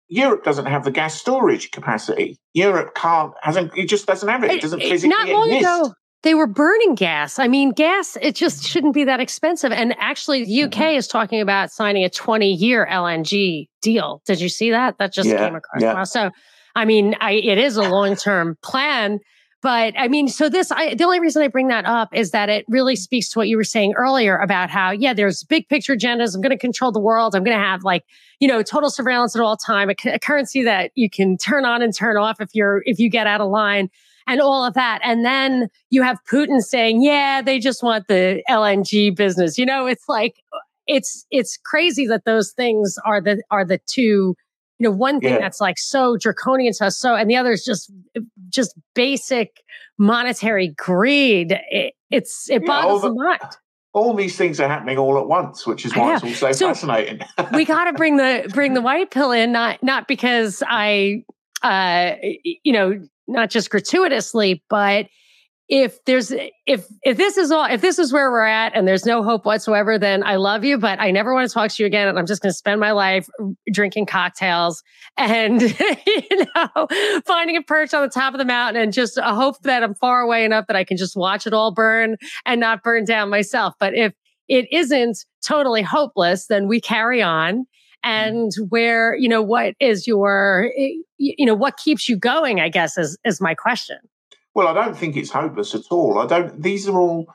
S2: Europe doesn't have the gas storage capacity. Europe can't, hasn't, it just doesn't have it. It doesn't physically Not long exist. ago,
S1: they were burning gas. I mean, gas, it just shouldn't be that expensive. And actually, the UK mm-hmm. is talking about signing a 20 year LNG deal. Did you see that? That just yeah, came across. Yeah. So, I mean, I, it is a long term plan. But I mean, so this, I, the only reason I bring that up is that it really speaks to what you were saying earlier about how, yeah, there's big picture agendas. I'm going to control the world. I'm going to have like, you know, total surveillance at all time, a, a currency that you can turn on and turn off if you're, if you get out of line and all of that. And then you have Putin saying, yeah, they just want the LNG business. You know, it's like, it's, it's crazy that those things are the, are the two you know, one thing yeah. that's like so draconian to us, so, and the other is just, just basic monetary greed. It, it's, it yeah, boggles the, the mind.
S2: All these things are happening all at once, which is why it's all so, so fascinating.
S1: we got to bring the, bring the white pill in, not, not because I, uh, you know, not just gratuitously, but if there's if if this is all if this is where we're at and there's no hope whatsoever then i love you but i never want to talk to you again and i'm just going to spend my life drinking cocktails and you know finding a perch on the top of the mountain and just hope that i'm far away enough that i can just watch it all burn and not burn down myself. But if it isn't totally hopeless then we carry on Mm-hmm. and where, you know, what is your, eh, you know, what keeps you going, I guess is, is my question.
S2: Well, I don't think it's hopeless at all. I don't, these are all,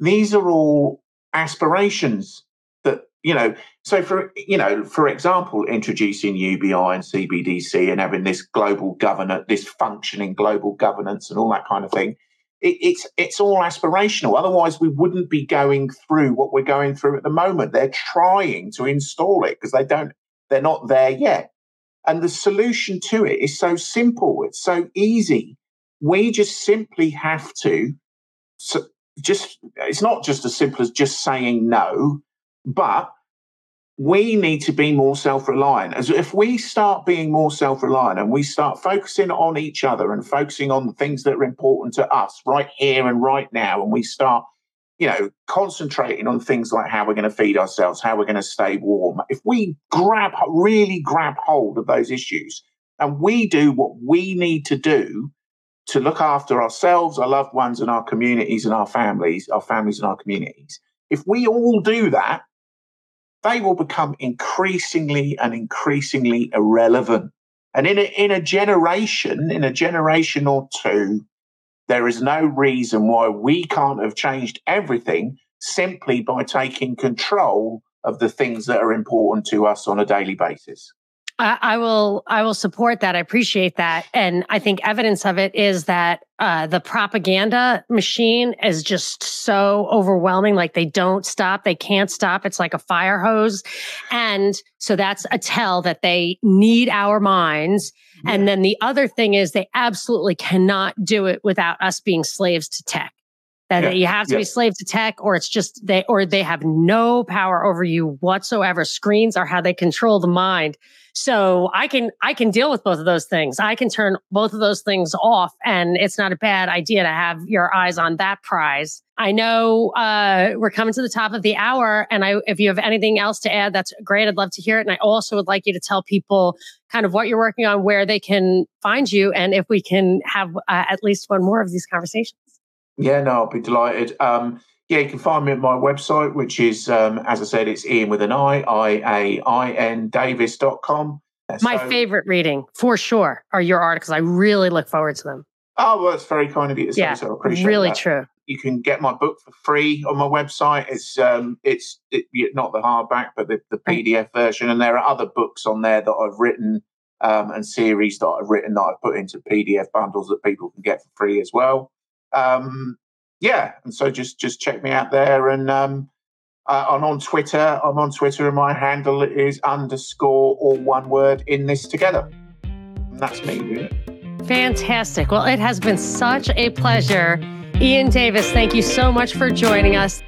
S2: these are all aspirations that, you know, so for, you know, for example, introducing UBI and CBDC and having this global governance, this functioning global governance and all that kind of thing it, it's it's all aspirational. Otherwise, we wouldn't be going through what we're going through at the moment. They're trying to install it because they don't. They're not there yet. And the solution to it is so simple. It's so easy. We just simply have to so just. It's not just as simple as just saying no, but we need to be more self-reliant. As if we start being more self-reliant and we start focusing on each other and focusing on the things that are important to us right here and right now, and we start, you know, concentrating on things like how we're going to feed ourselves, how we're going to stay warm. If we grab, really grab hold of those issues, and we do what we need to do to look after ourselves, our loved ones, and our communities and our families, our families and our communities. If we all do that, they will become increasingly and increasingly irrelevant. And in a, in a generation, in a generation or two, there is no reason why we can't have changed everything simply by taking control of the things that are important to us on a daily basis.
S1: I, will I will support that. I appreciate that. And I think evidence of it is that uh, the propaganda machine is just so overwhelming. Like they don't stop. They can't stop. It's like a fire hose. And so that's a tell that they need our minds. Yeah. And then the other thing is they absolutely cannot do it without us being slaves to tech that yeah, you have to yeah. be slave to tech or it's just they or they have no power over you whatsoever. Screens are how they control the mind. So i can i can deal with both of those things. I can turn both of those things off and it's not a bad idea to have your eyes on that prize. I know uh, we're coming to the top of the hour and i if you have anything else to add that's great. I'd love to hear it. And i also would like you to tell people kind of what you're working on where they can find you and if we can have uh, at least one more of these conversations
S2: yeah, no, I'll be delighted. Um, yeah, you can find me at my website, which is, um, as I said, it's Iain with an I, I A I N Davis.com.
S1: My so, favorite reading, for sure, are your articles. I really look forward to them.
S2: Oh, well, that's very kind of you to say, yeah, so I appreciate
S1: really
S2: that.
S1: true.
S2: You can get my book for free on my website. It's um, it's it, not the hardback, but the, the PDF version, and there are other books on there that I've written um, and series that I've written that I've put into PDF bundles that people can get for free as well um, yeah, and so just just check me out there. And um, uh, I'm on Twitter. I'm on Twitter, and my handle is underscore all one word in this together. And that's me. Really.
S1: Fantastic. Well, it has been such a pleasure. Iain Davis, thank you so much for joining us.